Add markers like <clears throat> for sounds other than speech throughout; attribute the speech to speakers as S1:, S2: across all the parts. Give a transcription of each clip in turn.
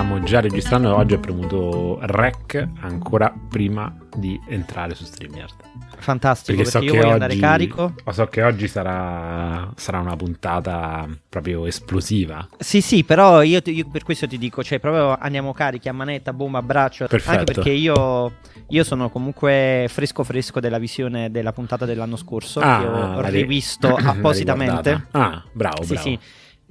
S1: stiamo già registrando. Oggi ho premuto rec ancora prima di entrare su StreamYard.
S2: Fantastico,
S1: Perché,
S2: perché,
S1: so
S2: io
S1: che
S2: voglio
S1: oggi,
S2: andare carico.
S1: So che oggi sarà, sarà una puntata proprio esplosiva.
S2: Sì, sì, però io, io per questo ti dico, cioè proprio andiamo carichi a manetta, boom, a braccio.
S1: Perfetto.
S2: Anche perché io, io sono comunque fresco fresco della visione della puntata dell'anno scorso, che ho
S1: Ah, la ri-
S2: rivisto <clears throat> appositamente.
S1: Ah, bravo,
S2: Sì,
S1: bravo.
S2: sì.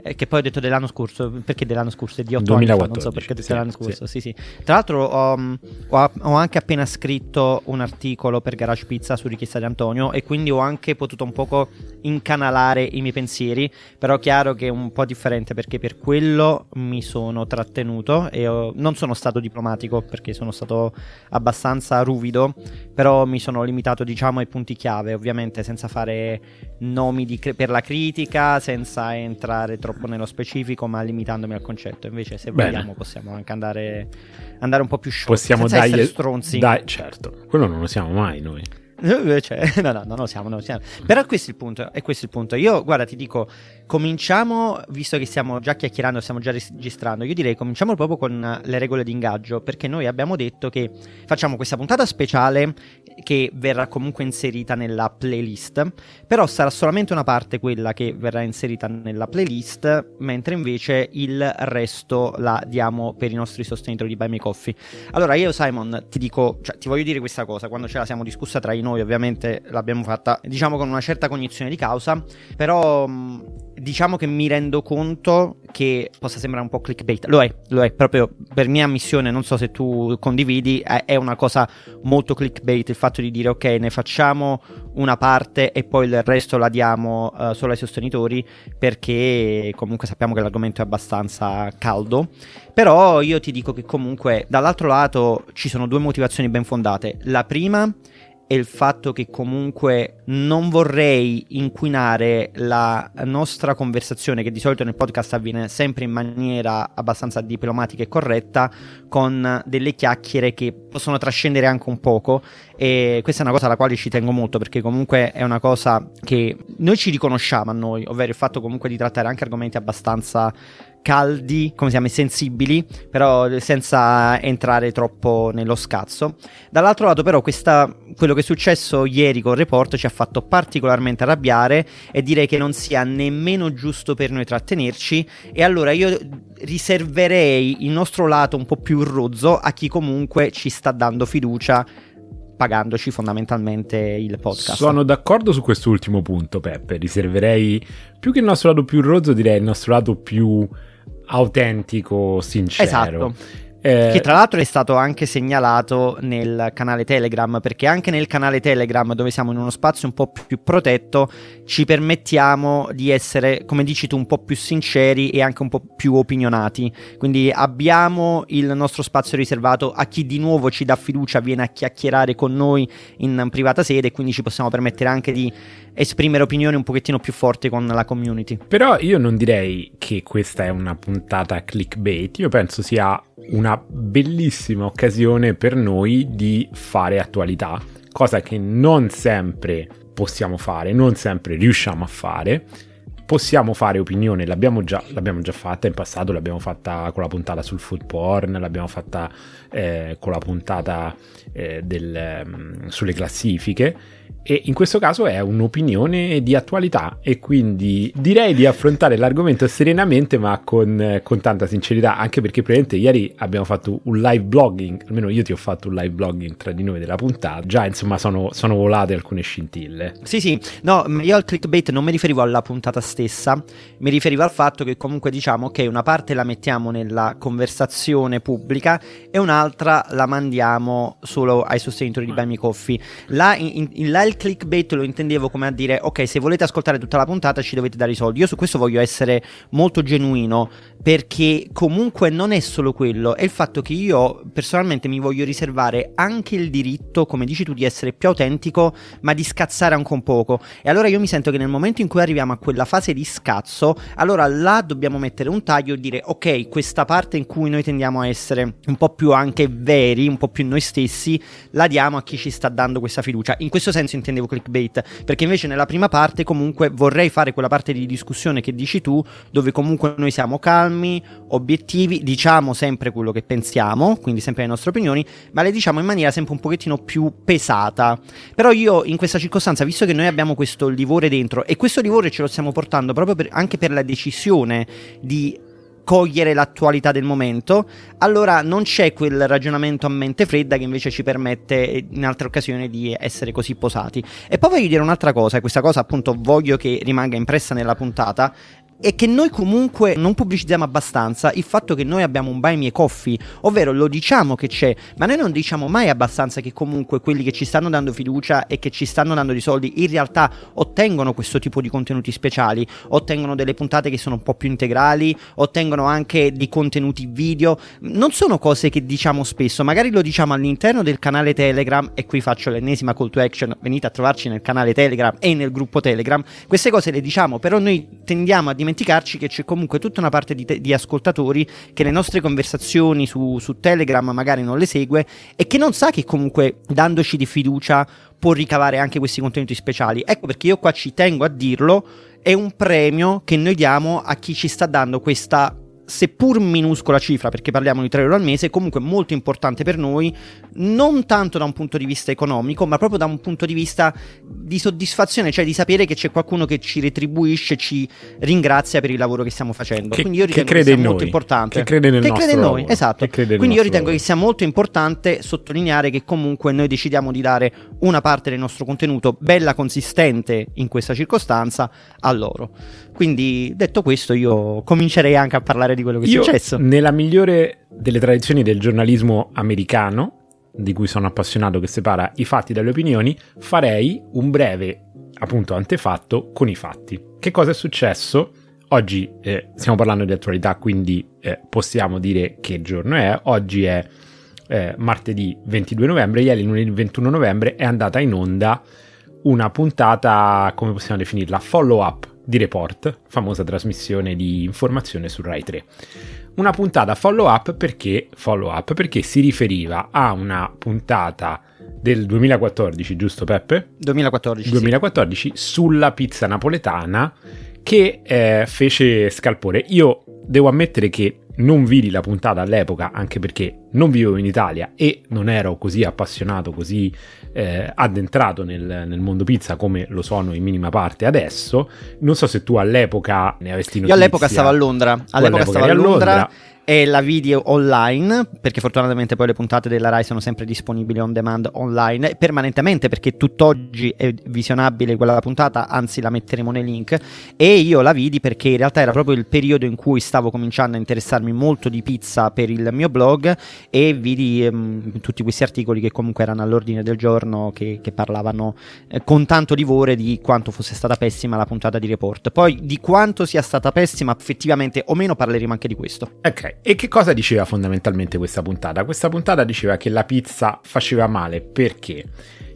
S2: Eh, che poi ho detto dell'anno scorso, perché dell'anno scorso? È di 8 anni fa, non so
S1: 2014,
S2: perché ho detto
S1: sì,
S2: dell'anno scorso. Sì. sì, Tra l'altro ho, ho- ho anche appena scritto un articolo per Garage Pizza su richiesta di Antonio e quindi ho anche potuto un poco incanalare i miei pensieri, però chiaro che è un po' differente perché per quello mi sono trattenuto e ho- non sono stato diplomatico perché sono stato abbastanza ruvido, però mi sono limitato diciamo ai punti chiave, ovviamente senza fare nomi di cri- per la critica, senza entrare troppo nello specifico, ma limitandomi al concetto. Invece, se
S1: Bene.
S2: vogliamo, possiamo anche andare, andare un po' più sciolti.
S1: Possiamo dargli...
S2: stronzi.
S1: Dai, certo. Quello non lo siamo mai noi. <laughs>
S2: Cioè, no, no, no, non siamo, non siamo. Però questo è il punto, è questo il punto. Io, guarda, ti dico, cominciamo, visto che stiamo già chiacchierando, stiamo già registrando, io direi cominciamo proprio con le regole di ingaggio, perché noi abbiamo detto che facciamo questa puntata speciale che verrà comunque inserita nella playlist, però sarà solamente una parte quella che verrà inserita nella playlist, mentre invece il resto la diamo per i nostri sostenitori di Buy Me Coffee. Allora io Simon ti dico, cioè ti voglio dire questa cosa, quando ce la siamo discussa tra di noi ovviamente l'abbiamo fatta diciamo con una certa cognizione di causa, però mh, diciamo che mi rendo conto che possa sembrare un po' clickbait, lo è, lo è, proprio per mia ammissione, non so se tu condividi, è, una cosa molto clickbait il fatto di dire ok ne facciamo una parte e poi il resto la diamo eh, solo ai sostenitori perché comunque sappiamo che l'argomento è abbastanza caldo. Però io ti dico che comunque dall'altro lato ci sono due motivazioni ben fondate. La prima il fatto che comunque non vorrei inquinare la nostra conversazione, che di solito nel podcast avviene sempre in maniera abbastanza diplomatica e corretta, con delle chiacchiere che possono trascendere anche un poco. E questa è una cosa alla quale ci tengo molto, perché comunque è una cosa che noi ci riconosciamo a noi, ovvero il fatto comunque di trattare anche argomenti abbastanza caldi, come si chiama, sensibili, però senza entrare troppo nello scazzo. Dall'altro lato, però, questa, quello che è successo ieri con il report ci ha fatto particolarmente arrabbiare e direi che non sia nemmeno giusto per noi trattenerci. E allora io riserverei il nostro lato un po' più rozzo a chi comunque ci sta dando fiducia. Pagandoci fondamentalmente il podcast.
S1: Sono d'accordo su quest'ultimo punto, Peppe. Riserverei più che il nostro lato più rozzo, direi il nostro lato più autentico, sincero.
S2: Esatto.
S1: Eh,
S2: Che tra l'altro è stato anche segnalato nel canale Telegram, perché anche nel canale Telegram, dove siamo in uno spazio un po' più protetto, ci permettiamo di essere, come dici tu, un po' più sinceri e anche un po' più opinionati. Quindi abbiamo il nostro spazio riservato a chi di nuovo ci dà fiducia, viene a chiacchierare con noi in privata sede e quindi ci possiamo permettere anche di esprimere opinioni un pochettino più forti con la community.
S1: Però io non direi che questa è una puntata clickbait, io penso sia una bellissima occasione per noi di fare attualità, cosa che non sempre possiamo fare, non sempre riusciamo a fare. Possiamo fare opinione, l'abbiamo già, l'abbiamo già fatta in passato, l'abbiamo fatta con la puntata sul food porn, l'abbiamo fatta eh, con la puntata eh, del, mm, sulle classifiche e in questo caso è un'opinione di attualità e quindi direi di affrontare l'argomento serenamente ma con, con tanta sincerità anche perché praticamente ieri abbiamo fatto un live blogging almeno io ti ho fatto un live blogging tra di noi della puntata. Già insomma sono, sono volate alcune scintille.
S2: Sì, sì, no, io al clickbait non mi riferivo alla puntata stessa, mi riferivo al fatto che comunque diciamo ok, una parte la mettiamo nella conversazione pubblica e un'altra la mandiamo solo ai sostenitori di Buy Coffee. Là, in, in- là il clickbait lo intendevo come a dire ok, se volete ascoltare tutta la puntata ci dovete dare i soldi. Io su questo voglio essere molto genuino perché comunque non è solo quello, è il fatto che io personalmente mi voglio riservare anche il diritto, come dici tu, di essere più autentico, ma di scazzare anche un poco. E allora io mi sento che nel momento in cui arriviamo a quella fase di scazzo, allora là dobbiamo mettere un taglio e dire ok, questa parte in cui noi tendiamo a essere un po' più anche veri, un po' più noi stessi, la diamo a chi ci sta dando questa fiducia. In questo senso intendevo clickbait, perché invece nella prima parte comunque vorrei fare quella parte di discussione che dici tu, dove comunque noi siamo calmi, obiettivi, diciamo sempre quello che pensiamo, quindi sempre le nostre opinioni, ma le diciamo in maniera sempre un pochettino più pesata. Però io in questa circostanza, visto che noi abbiamo questo livore dentro e questo livore ce lo stiamo portando proprio per, anche per la decisione di cogliere l'attualità del momento, allora non c'è quel ragionamento a mente fredda che invece ci permette in altre occasioni di essere così posati. E poi voglio dire un'altra cosa, e questa cosa appunto voglio che rimanga impressa nella puntata, e che noi comunque non pubblicizziamo abbastanza il fatto che noi abbiamo un buy me coffee, ovvero lo diciamo che c'è, ma noi non diciamo mai abbastanza che comunque quelli che ci stanno dando fiducia e che ci stanno dando dei soldi in realtà ottengono questo tipo di contenuti speciali, ottengono delle puntate che sono un po' più integrali, ottengono anche dei contenuti video, non sono cose che diciamo spesso, magari lo diciamo all'interno del canale Telegram e qui faccio l'ennesima call to action, venite a trovarci nel canale Telegram e nel gruppo Telegram, queste cose le diciamo, però noi tendiamo a dimenticare dimenticarci che c'è comunque tutta una parte di, te- di ascoltatori che le nostre conversazioni su, su Telegram magari non le segue e che non sa che comunque dandoci di fiducia può ricavare anche questi contenuti speciali. Ecco perché io qua ci tengo a dirlo, è un premio che noi diamo a chi ci sta dando questa seppur minuscola cifra, perché parliamo di 3 euro al mese, comunque molto importante per noi, non tanto da un punto di vista economico, ma proprio da un punto di vista di soddisfazione, cioè di sapere che c'è qualcuno che ci retribuisce, ci ringrazia per il lavoro che stiamo facendo.
S1: Che,
S2: Quindi io
S1: ritengo
S2: che, che sia
S1: molto
S2: noi. importante.
S1: Che crede nel
S2: che
S1: nostro
S2: crede in noi,
S1: lavoro.
S2: esatto. Quindi io ritengo
S1: lavoro.
S2: che sia molto importante sottolineare che comunque noi decidiamo di dare una parte del nostro contenuto bella consistente in questa circostanza a loro. Quindi detto questo io comincerei anche a parlare di quello che è
S1: Io,
S2: successo.
S1: nella migliore delle tradizioni del giornalismo americano, di cui sono appassionato, che separa i fatti dalle opinioni, farei un breve, appunto, antefatto con i fatti. Che cosa è successo? Oggi eh, stiamo parlando di attualità, quindi eh, possiamo dire che giorno è. Oggi è eh, martedì 22 novembre, ieri lunedì 21 novembre è andata in onda una puntata, come possiamo definirla, follow up di Report, famosa trasmissione di informazione su Rai 3. Una puntata follow up perché, follow up perché si riferiva a una puntata del 2014, giusto Peppe?
S2: 2014. sì.
S1: 2014 sulla pizza napoletana che eh, fece scalpore. Io devo ammettere che non vidi la puntata all'epoca, anche perché non vivevo in Italia e non ero così appassionato, così eh, addentrato nel, nel mondo pizza come lo sono in minima parte adesso. Non so se tu all'epoca ne avesti notizia.
S2: Io all'epoca stavo a Londra. All'epoca
S1: all'epoca
S2: stavo a Londra,
S1: Londra.
S2: E la video online, perché fortunatamente poi le puntate della Rai sono sempre disponibili on demand online, permanentemente perché tutt'oggi è visionabile quella puntata, anzi la metteremo nei link. E io la vidi perché in realtà era proprio il periodo in cui stavo cominciando a interessarmi molto di pizza per il mio blog e vidi ehm, tutti questi articoli che comunque erano all'ordine del giorno che, che parlavano eh, con tanto livore di quanto fosse stata pessima la puntata di report. Poi di quanto sia stata pessima effettivamente o meno parleremo anche di questo.
S1: Ok, e che cosa diceva fondamentalmente questa puntata? Questa puntata diceva che la pizza faceva male perché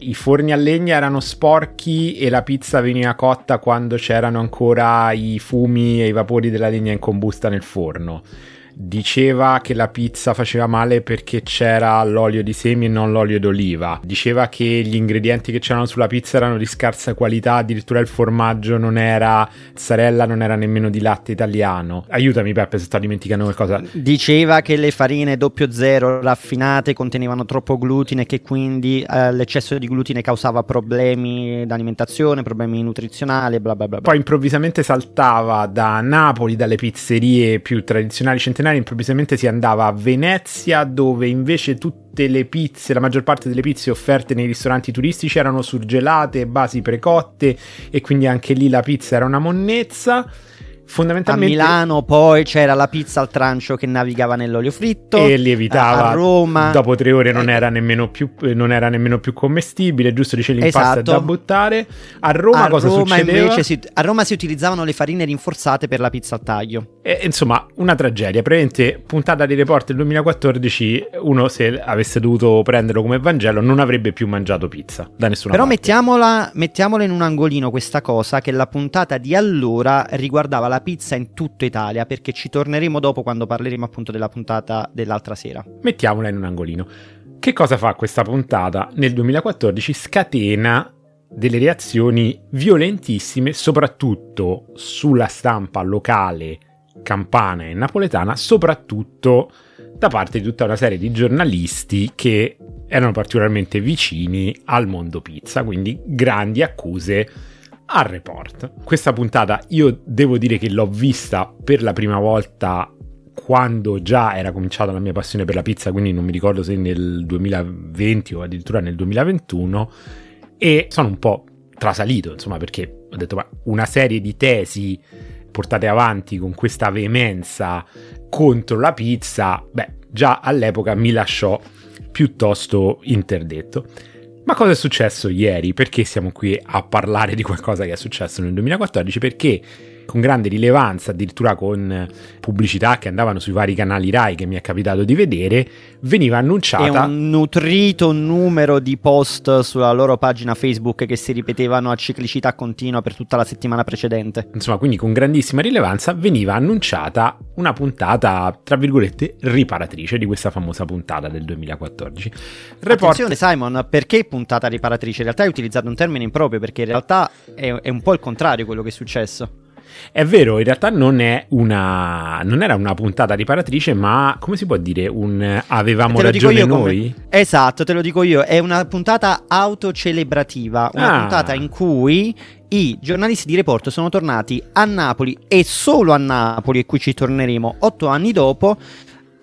S1: i forni a legna erano sporchi e la pizza veniva cotta quando c'erano ancora i fumi e i vapori della legna in combusta nel forno. Diceva che la pizza faceva male perché c'era l'olio di semi e non l'olio d'oliva. Diceva che gli ingredienti che c'erano sulla pizza erano di scarsa qualità, addirittura il formaggio non era mozzarella, non era nemmeno di latte italiano. Aiutami Peppe se sto dimenticando qualcosa.
S2: Diceva che le farine 00 raffinate contenevano troppo glutine e che quindi eh, l'eccesso di glutine causava problemi d'alimentazione, problemi nutrizionali, bla bla bla. bla.
S1: Poi improvvisamente saltava da Napoli, dalle pizzerie più tradizionali centenarie, improvvisamente si andava a Venezia dove invece tutte le pizze, la maggior parte delle pizze offerte nei ristoranti turistici erano surgelate, basi precotte e quindi anche lì la pizza era una monnezza. Fondamentalmente...
S2: A Milano poi c'era la pizza al trancio che navigava nell'olio fritto.
S1: E lievitava.
S2: A Roma.
S1: Dopo tre ore non,
S2: eh,
S1: era, nemmeno più, non era nemmeno più commestibile, giusto? Dice l'impasto
S2: Esatto.
S1: da buttare. A Roma
S2: a
S1: cosa
S2: Roma
S1: succedeva?
S2: si, a Roma si utilizzavano le farine rinforzate per la pizza al taglio.
S1: E, insomma, una tragedia. Praticamente, puntata di report del 2014, uno se avesse dovuto prenderlo come Vangelo non avrebbe più mangiato pizza da nessuna
S2: Però
S1: parte.
S2: mettiamola, mettiamola in un angolino questa cosa che la puntata di allora riguardava la pizza in tutta Italia perché ci torneremo dopo quando parleremo appunto della puntata dell'altra sera.
S1: Mettiamola in un angolino. Che cosa fa questa puntata? Nel 2014 scatena delle reazioni violentissime, soprattutto sulla stampa locale campana e napoletana, soprattutto da parte di tutta una serie di giornalisti che erano particolarmente vicini al mondo pizza, quindi grandi accuse al report. Questa puntata io devo dire che l'ho vista per la prima volta quando già era cominciata la mia passione per la pizza, quindi non mi ricordo se nel 2020 o addirittura nel 2021, e sono un po' trasalito, insomma, perché ho detto, ma una serie di tesi portate avanti con questa veemenza contro la pizza, beh, già all'epoca mi lasciò piuttosto interdetto. Ma cosa è successo ieri? Perché siamo qui a parlare di qualcosa che è successo nel 2014? Perché con grande rilevanza, addirittura con pubblicità che andavano sui vari canali Rai che mi è capitato di vedere, veniva
S2: E
S1: annunciata
S2: un nutrito numero di post sulla loro pagina Facebook che si ripetevano a ciclicità continua per tutta la settimana precedente.
S1: insomma, quindi con grandissima rilevanza, veniva annunciata una puntata, tra virgolette, riparatrice di questa famosa puntata del 2014. Report-
S2: Attenzione Simon, perché puntata riparatrice? In realtà hai utilizzato un termine improprio perché in realtà è, è un po' il contrario quello che è successo.
S1: È vero, in realtà non, è una, non era una puntata riparatrice, ma come si può dire? Un avevamo ragione
S2: io come-
S1: noi?
S2: Esatto, te lo dico io, è una puntata autocelebrativa, una
S1: Ah.
S2: puntata in cui i giornalisti di Report sono tornati a Napoli e solo a Napoli, e qui ci torneremo otto anni dopo,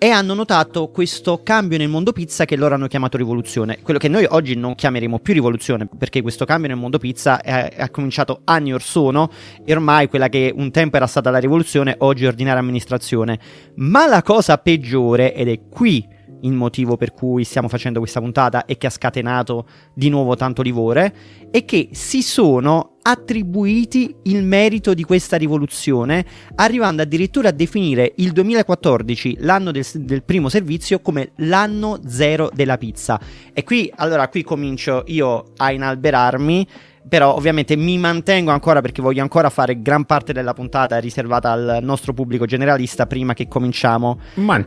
S2: e hanno notato questo cambio nel mondo pizza che loro hanno chiamato rivoluzione. Quello che noi oggi non chiameremo più rivoluzione, perché questo cambio nel mondo pizza è cominciato anni or sono, e ormai quella che un tempo era stata la rivoluzione, oggi è ordinaria amministrazione. Ma la cosa peggiore, ed è qui il motivo per cui stiamo facendo questa puntata e che ha scatenato di nuovo tanto livore, è che si sono attribuiti il merito di questa rivoluzione, arrivando addirittura a definire il 2014, l'anno del, del primo servizio, come l'anno zero della pizza. E qui, allora, qui comincio io a inalberarmi. Però ovviamente mi mantengo ancora perché voglio ancora fare gran parte della puntata riservata al nostro pubblico generalista prima che cominciamo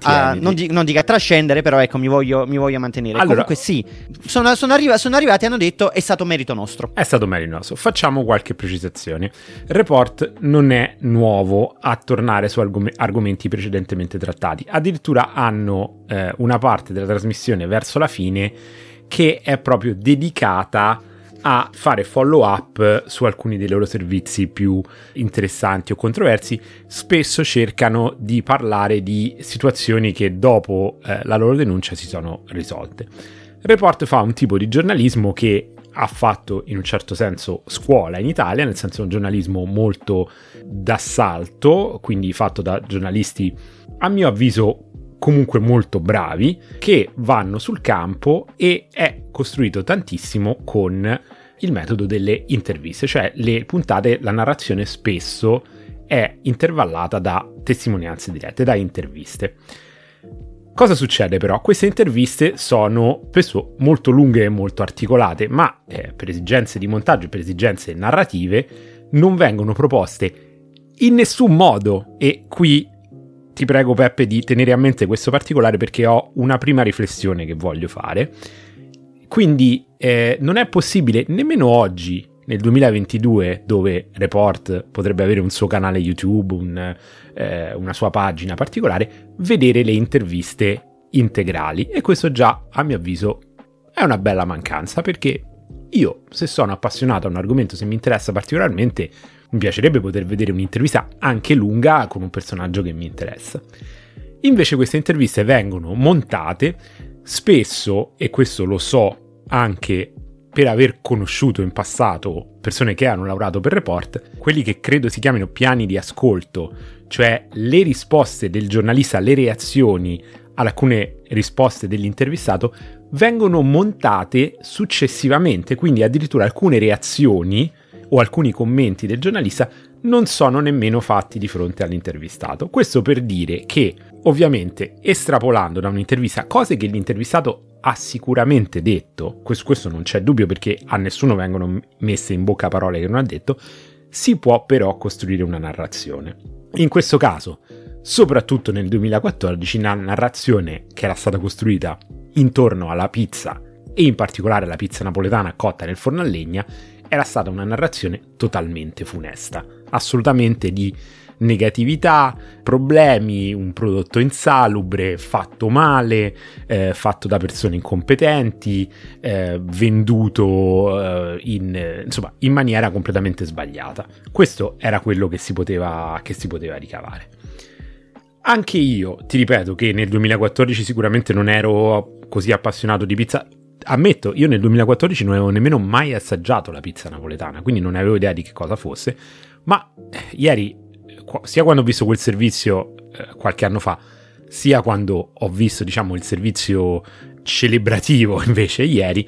S2: a, non, di- non dica trascendere, però ecco mi voglio, mi voglio mantenere.
S1: Allora-
S2: Comunque sì, sono, sono arriva- sono arrivati e hanno detto è stato merito nostro.
S1: È stato meritoso. Facciamo qualche precisazione. Report non è nuovo a tornare su argom- argomenti precedentemente trattati. Addirittura hanno eh, una parte della trasmissione verso la fine che è proprio dedicata a fare follow up su alcuni dei loro servizi più interessanti o controversi. Spesso cercano di parlare di situazioni che dopo eh, la loro denuncia si sono risolte. Report fa un tipo di giornalismo che ha fatto in un certo senso scuola in Italia, nel senso un giornalismo molto d'assalto, quindi fatto da giornalisti a mio avviso comunque molto bravi, che vanno sul campo e è costruito tantissimo con il metodo delle interviste, cioè le puntate, la narrazione spesso è intervallata da testimonianze dirette, da interviste. Cosa succede però? Queste interviste sono spesso molto lunghe e molto articolate, ma eh, per esigenze di montaggio per esigenze narrative non vengono proposte in nessun modo e qui ti prego Peppe di tenere a mente questo particolare perché ho una prima riflessione che voglio fare. Quindi eh, non è possibile nemmeno oggi, nel 2022, dove Report potrebbe avere un suo canale YouTube, un, eh, una sua pagina particolare, vedere le interviste integrali. E questo già, a mio avviso, è una bella mancanza perché io, se sono appassionato a un argomento, se mi interessa particolarmente, mi piacerebbe poter vedere un'intervista anche lunga con un personaggio che mi interessa. Invece queste interviste vengono montate spesso, e questo lo so anche per aver conosciuto in passato persone che hanno lavorato per Report, quelli che credo si chiamino piani di ascolto, cioè le risposte del giornalista, le reazioni ad alcune risposte dell'intervistato, vengono montate successivamente, quindi addirittura alcune reazioni o alcuni commenti del giornalista non sono nemmeno fatti di fronte all'intervistato. Questo per dire che, ovviamente, estrapolando da un'intervista cose che l'intervistato ha sicuramente detto, questo, questo non c'è dubbio perché a nessuno vengono messe in bocca parole che non ha detto, si può però costruire una narrazione. In questo caso, soprattutto nel 2014, la narrazione che era stata costruita intorno alla pizza e in particolare la pizza napoletana cotta nel forno a legna era stata una narrazione totalmente funesta, assolutamente di negatività, problemi, un prodotto insalubre, fatto male, eh, fatto da persone incompetenti, eh, venduto eh, in, insomma, in maniera completamente sbagliata. Questo era quello che si poteva, che si poteva ricavare. Anche io, ti ripeto che nel 2014 sicuramente non ero così appassionato di pizza. Ammetto, io nel 2014 non avevo nemmeno mai assaggiato la pizza napoletana, quindi non avevo idea di che cosa fosse. Ma eh, ieri sia quando ho visto quel servizio eh, qualche anno fa, sia quando ho visto, diciamo, il servizio celebrativo <laughs> invece ieri,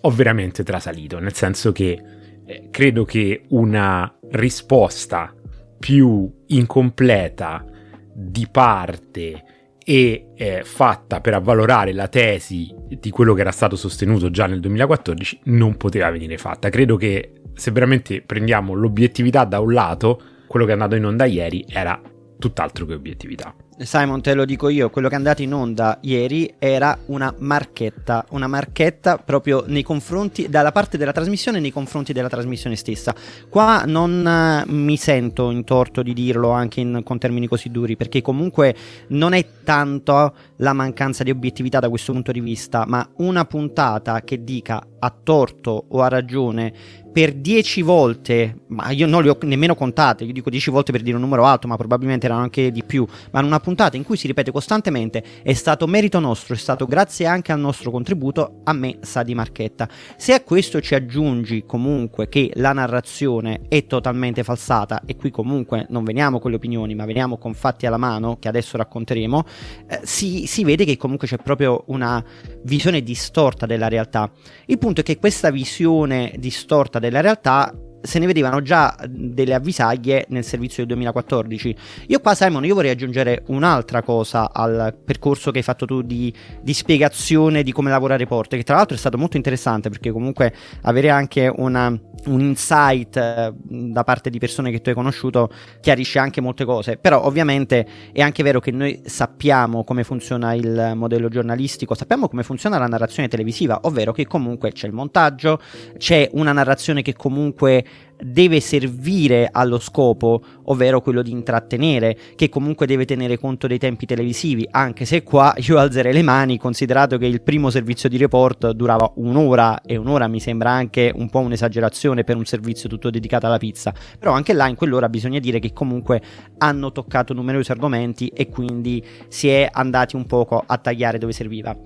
S1: ho veramente trasalito, nel senso che eh, credo che una risposta più incompleta di parte e eh, fatta per avvalorare la tesi di quello che era stato sostenuto già nel 2014 non poteva venire fatta. Credo che se veramente prendiamo l'obiettività da un lato, quello che è andato in onda ieri era tutt'altro che obiettività.
S2: Simon, te lo dico io, quello che è andato in onda ieri era una marchetta, una marchetta proprio nei confronti, dalla parte della trasmissione nei confronti della trasmissione stessa. Qua non uh, mi sento in torto di dirlo anche in, con termini così duri, perché comunque non è tanto la mancanza di obiettività da questo punto di vista, ma una puntata che dica a torto o a ragione per 10 volte, ma io non le ho nemmeno contate, io dico 10 volte per dire un numero alto, ma probabilmente erano anche di più, ma in una puntata in cui si ripete costantemente è stato merito nostro, è stato grazie anche al nostro contributo, a me sa di marchetta. Se a questo ci aggiungi comunque che la narrazione è totalmente falsata e qui comunque non veniamo con le opinioni, ma veniamo con fatti alla mano che adesso racconteremo, eh, si, si vede che comunque c'è proprio una visione distorta della realtà. Il punto è che questa visione distorta della realtà se ne vedevano già delle avvisaglie nel servizio del 2014. Io qua, Simon, io vorrei aggiungere un'altra cosa al percorso che hai fatto tu di, di spiegazione di come lavora Report, che tra l'altro è stato molto interessante perché comunque avere anche una, un insight eh, da parte di persone che tu hai conosciuto chiarisce anche molte cose. Però ovviamente è anche vero che noi sappiamo come funziona il modello giornalistico, sappiamo come funziona la narrazione televisiva, ovvero che comunque c'è il montaggio, c'è una narrazione che comunque deve servire allo scopo, ovvero quello di intrattenere, che comunque deve tenere conto dei tempi televisivi, anche se qua <laughs> io alzerei le mani, considerato che il primo servizio di report durava un'ora e un'ora mi sembra anche un po' un'esagerazione per un servizio tutto dedicato alla pizza, però anche là in quell'ora bisogna dire che comunque hanno toccato numerosi argomenti e quindi si è andati un poco a tagliare dove serviva.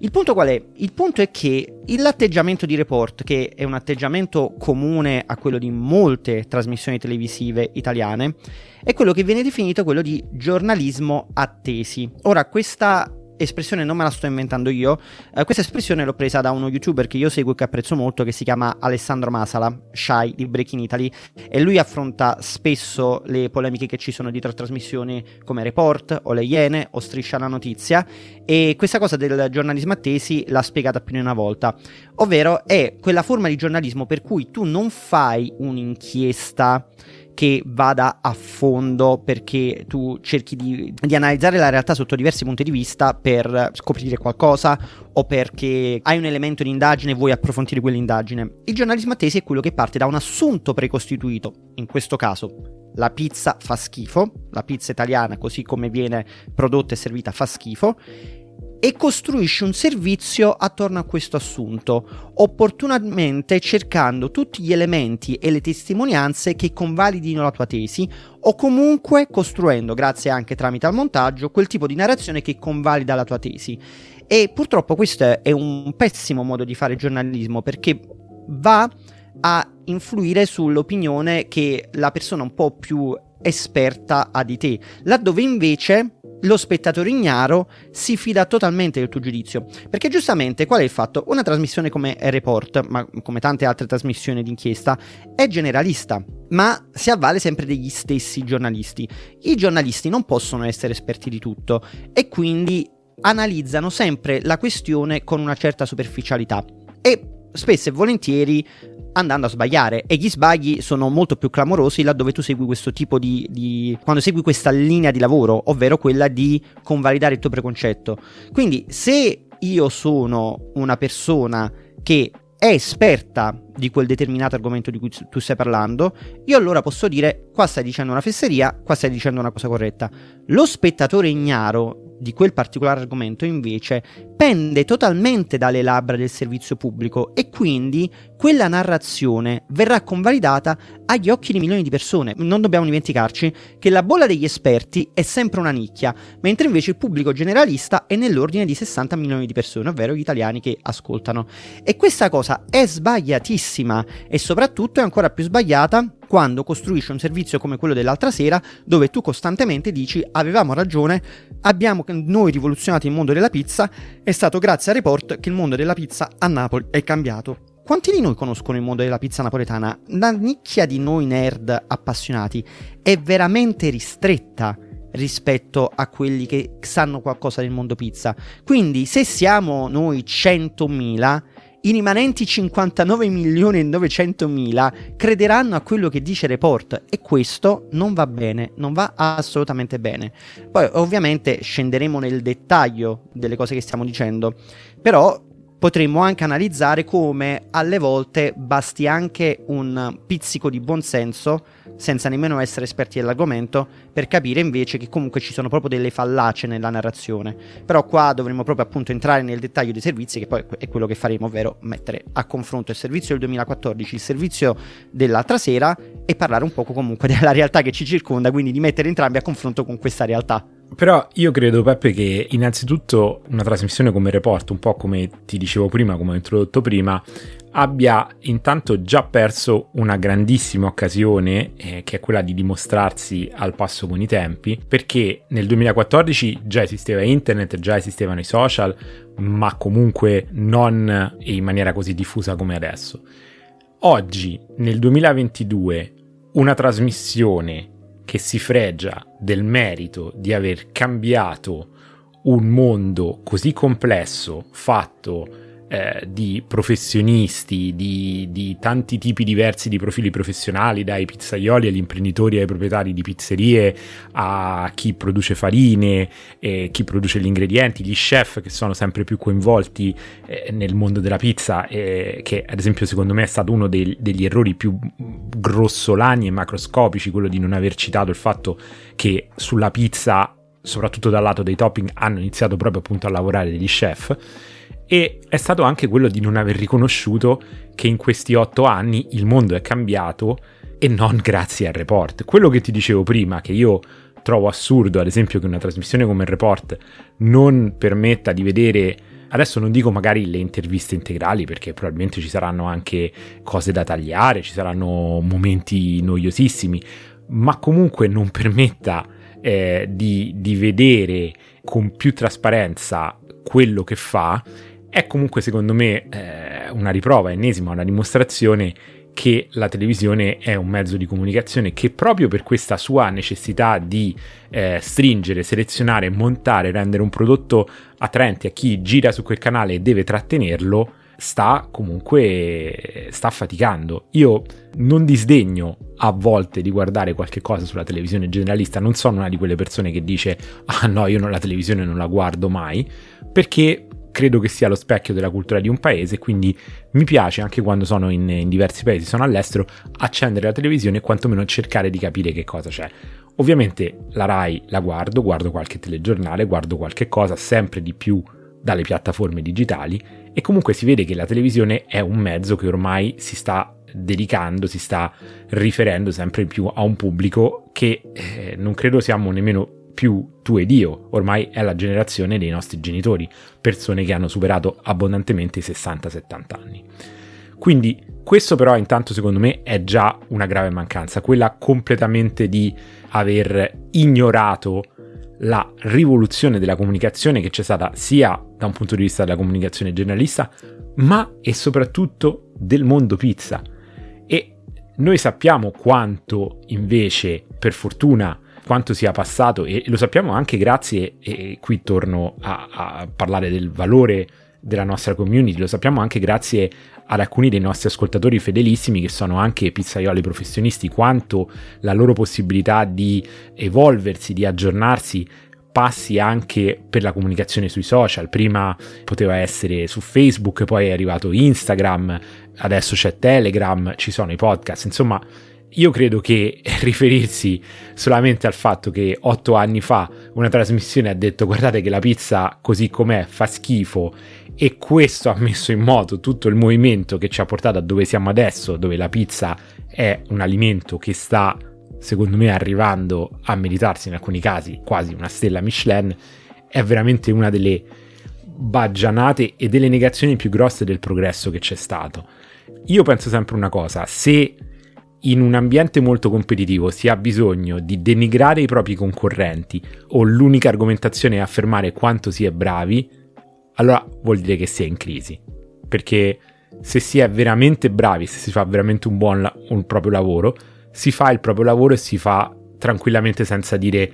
S2: Il punto qual è? Il punto è che l'atteggiamento di report, che è un atteggiamento comune a quello di molte trasmissioni televisive italiane, è quello che viene definito quello di giornalismo attesi. Ora, questa espressione non me la sto inventando io, eh, questa espressione l'ho presa da uno youtuber che io seguo e che apprezzo molto, che si chiama Alessandro Masala, Shy di Breaking Italy, e lui affronta spesso le polemiche che ci sono dietro a trasmissioni come Report o Le Iene o Striscia la Notizia, e questa cosa del giornalismo attesi l'ha spiegata più di una volta, ovvero è quella forma di giornalismo per cui tu non fai un'inchiesta che vada a fondo perché tu cerchi di, di, analizzare la realtà sotto diversi punti di vista per scoprire qualcosa o perché hai un elemento di indagine e vuoi approfondire quell'indagine. Il giornalismo attesi è quello che parte da un assunto precostituito, in questo caso la pizza fa schifo, la pizza italiana così come viene prodotta e servita fa schifo e costruisci un servizio attorno a questo assunto, opportunamente cercando tutti gli elementi e le testimonianze che convalidino la tua tesi o comunque costruendo, grazie anche tramite al montaggio, quel tipo di narrazione che convalida la tua tesi. E purtroppo questo è un pessimo modo di fare giornalismo perché va a influire sull'opinione che la persona un po' più esperta ha di te, laddove invece lo spettatore ignaro si fida totalmente del tuo giudizio. Perché giustamente qual è il fatto? Una trasmissione come Report, ma come tante altre trasmissioni d'inchiesta, è generalista, ma si avvale sempre degli stessi giornalisti. I giornalisti non possono essere esperti di tutto e quindi analizzano sempre la questione con una certa superficialità. E spesso e volentieri andando a sbagliare. E gli sbagli sono molto più clamorosi laddove tu segui questo tipo di, di, quando segui questa linea di lavoro ovvero quella di convalidare il tuo preconcetto. Quindi se io sono una persona che è esperta di quel determinato argomento di cui tu stai parlando, io allora posso dire qua stai dicendo una fesseria, qua stai dicendo una cosa corretta. Lo spettatore ignaro di quel particolare argomento invece pende totalmente dalle labbra del servizio pubblico e quindi quella narrazione verrà convalidata agli occhi di milioni di persone. Non dobbiamo dimenticarci che la bolla degli esperti è sempre una nicchia, mentre invece il pubblico generalista è nell'ordine di 60 milioni di persone, ovvero gli italiani che ascoltano. E questa cosa è sbagliatissima e soprattutto è ancora più sbagliata quando costruisci un servizio come quello dell'altra sera dove tu costantemente dici avevamo ragione, abbiamo noi rivoluzionato il mondo della pizza, è stato grazie a Report che il mondo della pizza a Napoli è cambiato. Quanti di noi conoscono il mondo della pizza napoletana? La nicchia di noi nerd appassionati è veramente ristretta rispetto a quelli che sanno qualcosa del mondo pizza. Quindi se siamo noi 100.000, i rimanenti 59 milioni e 900 mila crederanno a quello che dice Report e questo non va bene, non va assolutamente bene. Poi ovviamente scenderemo nel dettaglio delle cose che stiamo dicendo, però potremmo anche analizzare come alle volte basti anche un pizzico di buonsenso, senza nemmeno essere esperti dell'argomento, per capire invece che comunque ci sono proprio delle fallacie nella narrazione. Però qua dovremmo proprio appunto entrare nel dettaglio dei servizi, che poi è quello che faremo, ovvero mettere a confronto il servizio del 2014, il servizio dell'altra sera e parlare un poco comunque <laughs> della realtà che ci circonda, quindi di mettere entrambi a confronto con questa realtà.
S1: Però io credo, Peppe, che innanzitutto una trasmissione come Report, un po' come ti dicevo prima, come ho introdotto prima, abbia intanto già perso una grandissima occasione, eh, che è quella di dimostrarsi al passo con i tempi, perché nel 2014 già esisteva internet, già esistevano i social, ma comunque non in maniera così diffusa come adesso. Oggi, nel 2022, una trasmissione che si fregia del merito di aver cambiato un mondo così complesso, fatto eh, di professionisti, di, di, tanti tipi diversi di profili professionali, dai pizzaioli agli imprenditori ai proprietari di pizzerie, a chi produce farine, eh, chi produce gli ingredienti, gli chef che sono sempre più coinvolti eh, nel mondo della pizza, che ad esempio secondo me è stato uno dei, degli errori più grossolani e macroscopici, quello di non aver citato il fatto che sulla pizza soprattutto dal lato dei topping hanno iniziato proprio appunto a lavorare degli chef e è stato anche quello di non aver riconosciuto che in questi otto anni il mondo è cambiato e non grazie al report. Quello che ti dicevo prima, che io trovo assurdo, ad esempio, che una trasmissione come il report non permetta di vedere Adesso non dico magari le interviste integrali perché probabilmente ci saranno anche cose da tagliare, ci saranno momenti noiosissimi, ma comunque non permetta eh, di, di vedere con più trasparenza quello che fa è comunque secondo me eh, una riprova ennesima, una dimostrazione che la televisione è un mezzo di comunicazione che proprio per questa sua necessità di eh, stringere, selezionare, montare, rendere un prodotto attraente a chi gira su quel canale e deve trattenerlo, sta comunque sta faticando. Io non disdegno a volte di guardare qualche cosa sulla televisione generalista, non sono una di quelle persone che dice "Ah no, io non, la televisione non la guardo mai", perché credo che sia lo specchio della cultura di un paese, quindi mi piace anche quando sono in, in diversi paesi, sono all'estero, accendere la televisione e quantomeno cercare di capire che cosa c'è. Ovviamente la RAI la guardo, guardo qualche telegiornale, guardo qualche cosa, sempre di più dalle piattaforme digitali e comunque si vede che la televisione è un mezzo che ormai si sta dedicando, si sta riferendo sempre più a un pubblico che eh, non credo siamo nemmeno più tu ed io, ormai è la generazione dei nostri genitori, persone che hanno superato abbondantemente i 60-70 anni. Quindi Questo però intanto secondo me è già una grave mancanza, quella completamente di aver ignorato la rivoluzione della comunicazione che c'è stata sia da un punto di vista della comunicazione generalista, ma e soprattutto del mondo pizza. E noi sappiamo quanto invece, per fortuna, quanto sia passato e lo sappiamo anche grazie, e qui torno a, a parlare del valore della nostra community, lo sappiamo anche grazie ad alcuni dei nostri ascoltatori fedelissimi che sono anche pizzaioli professionisti, quanto la loro possibilità di evolversi, di aggiornarsi passi anche per la comunicazione sui social. Prima poteva essere su Facebook, poi è arrivato Instagram, adesso c'è Telegram, ci sono i podcast, insomma io credo che <laughs> riferirsi solamente al fatto che otto anni fa una trasmissione ha detto guardate che la pizza così com'è fa schifo e questo ha messo in moto tutto il movimento che ci ha portato a dove siamo adesso, dove la pizza è un alimento che sta secondo me arrivando a meritarsi in alcuni casi quasi una stella Michelin, è veramente una delle baggianate e delle negazioni più grosse del progresso che c'è stato. Io penso sempre una cosa, se in un ambiente molto competitivo si ha bisogno di denigrare i propri concorrenti o l'unica argomentazione è affermare quanto si è bravi, allora vuol dire che si è in crisi. Perché se si è veramente bravi, se si fa veramente un buon la- un proprio lavoro, si fa il proprio lavoro e si fa tranquillamente senza dire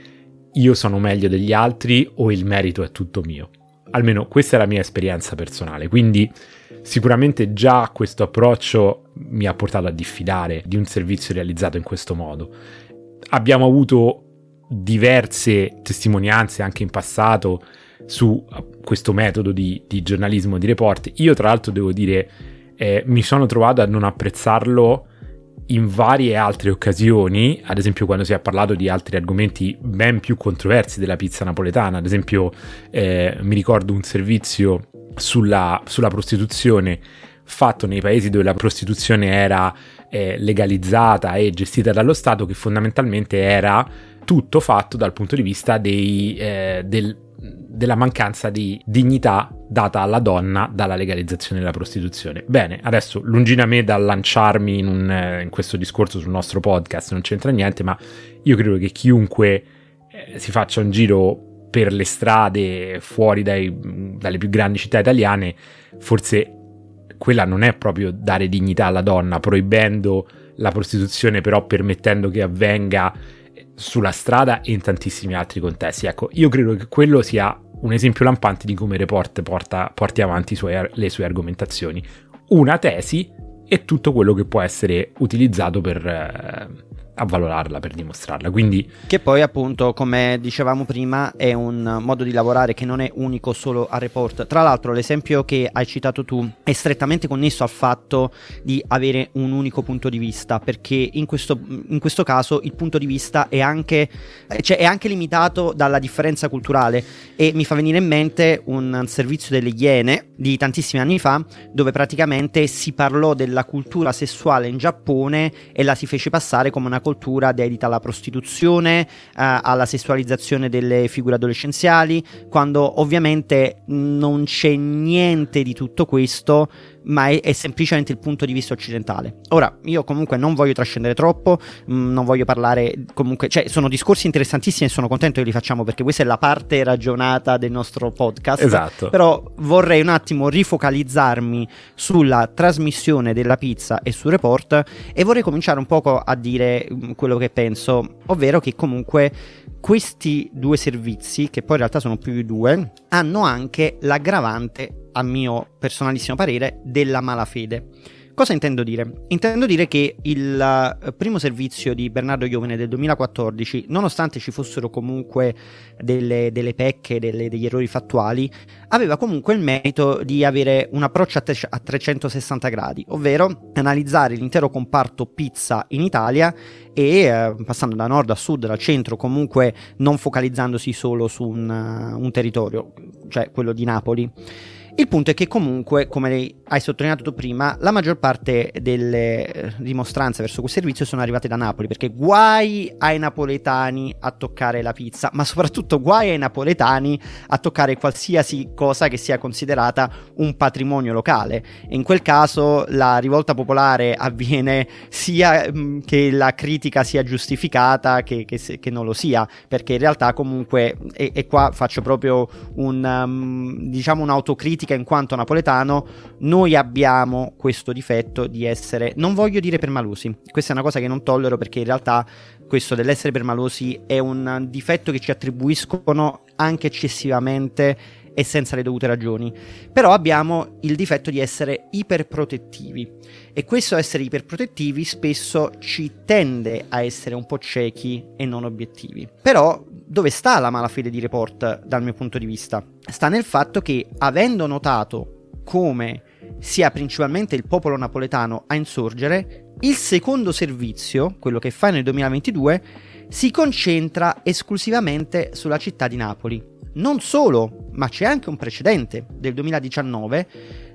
S1: io sono meglio degli altri o il merito è tutto mio. Almeno questa è la mia esperienza personale, quindi sicuramente già questo approccio mi ha portato a diffidare di un servizio realizzato in questo modo. Abbiamo avuto diverse testimonianze anche in passato su questo metodo di, di giornalismo di report. Io tra l'altro devo dire eh, mi sono trovato a non apprezzarlo in varie altre occasioni, ad esempio quando si è parlato di altri argomenti ben più controversi della pizza napoletana, ad esempio eh, mi ricordo un servizio sulla, sulla, prostituzione fatto nei paesi dove la prostituzione era eh, legalizzata e gestita dallo Stato, che fondamentalmente era tutto fatto dal punto di vista dei, eh, del, della mancanza di dignità data alla donna dalla legalizzazione della prostituzione. Bene, adesso lungi da me dal lanciarmi in, un, eh, in, questo discorso sul nostro podcast, non c'entra niente, ma io credo che chiunque eh, si faccia un giro per le strade fuori dai, dalle più grandi città italiane, forse quella non è proprio dare dignità alla donna, proibendo la prostituzione, però permettendo che avvenga sulla strada e in tantissimi altri contesti. Ecco, io credo che quello sia un esempio lampante di come Report porta, porti avanti suoi, le sue argomentazioni. Una tesi e tutto quello che può essere utilizzato per, eh, avvalorarla per dimostrarla. Quindi...
S2: Che poi appunto, come dicevamo prima, è un modo di lavorare che non è unico solo a report. Tra l'altro l'esempio che hai citato tu è strettamente connesso al fatto di avere un unico punto di vista, perché in questo, in questo caso il punto di vista è anche, cioè è anche limitato dalla differenza culturale e mi fa venire in mente un servizio delle Iene di tantissimi anni fa dove praticamente si parlò della cultura sessuale in Giappone e la si fece passare come una cultura dedita alla prostituzione, eh, alla sessualizzazione delle figure adolescenziali, quando ovviamente non c'è niente di tutto questo ma è, è, semplicemente il punto di vista occidentale. Ora, io comunque non voglio trascendere troppo, mh, mm, non voglio parlare comunque, cioè sono discorsi interessantissimi e sono contento che li facciamo perché questa è la parte ragionata del nostro podcast.
S1: Esatto.
S2: Però vorrei un attimo rifocalizzarmi sulla trasmissione della pizza e sul report e vorrei cominciare un poco a dire mm, quello che penso, ovvero che comunque questi due servizi, che poi in realtà sono più di due, hanno anche l'aggravante a mio personalissimo parere, della malafede. Cosa intendo dire? Intendo dire che il eh, primo servizio di Bernardo Iovine del 2014, nonostante ci fossero comunque delle, delle pecche, delle, degli errori fattuali, aveva comunque il merito di avere un approccio a, te- a 360 gradi, ovvero analizzare l'intero comparto pizza in Italia e eh, passando da nord a sud, da centro, comunque non focalizzandosi solo su un, uh, un territorio, cioè quello di Napoli Il punto è che comunque, come hai sottolineato tu prima, la maggior parte delle eh, dimostranze verso quel servizio sono arrivate da Napoli, perché guai ai napoletani a toccare la pizza, ma soprattutto guai ai napoletani a toccare qualsiasi cosa che sia considerata un patrimonio locale. E in quel caso la rivolta popolare <laughs> avviene sia mm, che la critica sia giustificata che, che, che, non lo sia, perché in realtà comunque, e, e qua faccio proprio un, um, diciamo un'autocritica, critica in quanto napoletano, noi abbiamo questo difetto di essere, non voglio dire permalosi, questa è una cosa che non tollero perché in realtà questo dell'essere permalosi è un difetto che ci attribuiscono anche eccessivamente e senza le dovute ragioni. Però abbiamo il difetto di essere iperprotettivi e questo essere iperprotettivi spesso ci tende a essere un po' ciechi e non obiettivi. Però dove sta la malafede di Report dal mio punto di vista? Sta nel fatto che avendo notato come sia principalmente il popolo napoletano a insorgere, il secondo servizio, quello che fa nel 2022, si concentra esclusivamente sulla città di Napoli. Non solo, ma c'è anche un precedente del 2019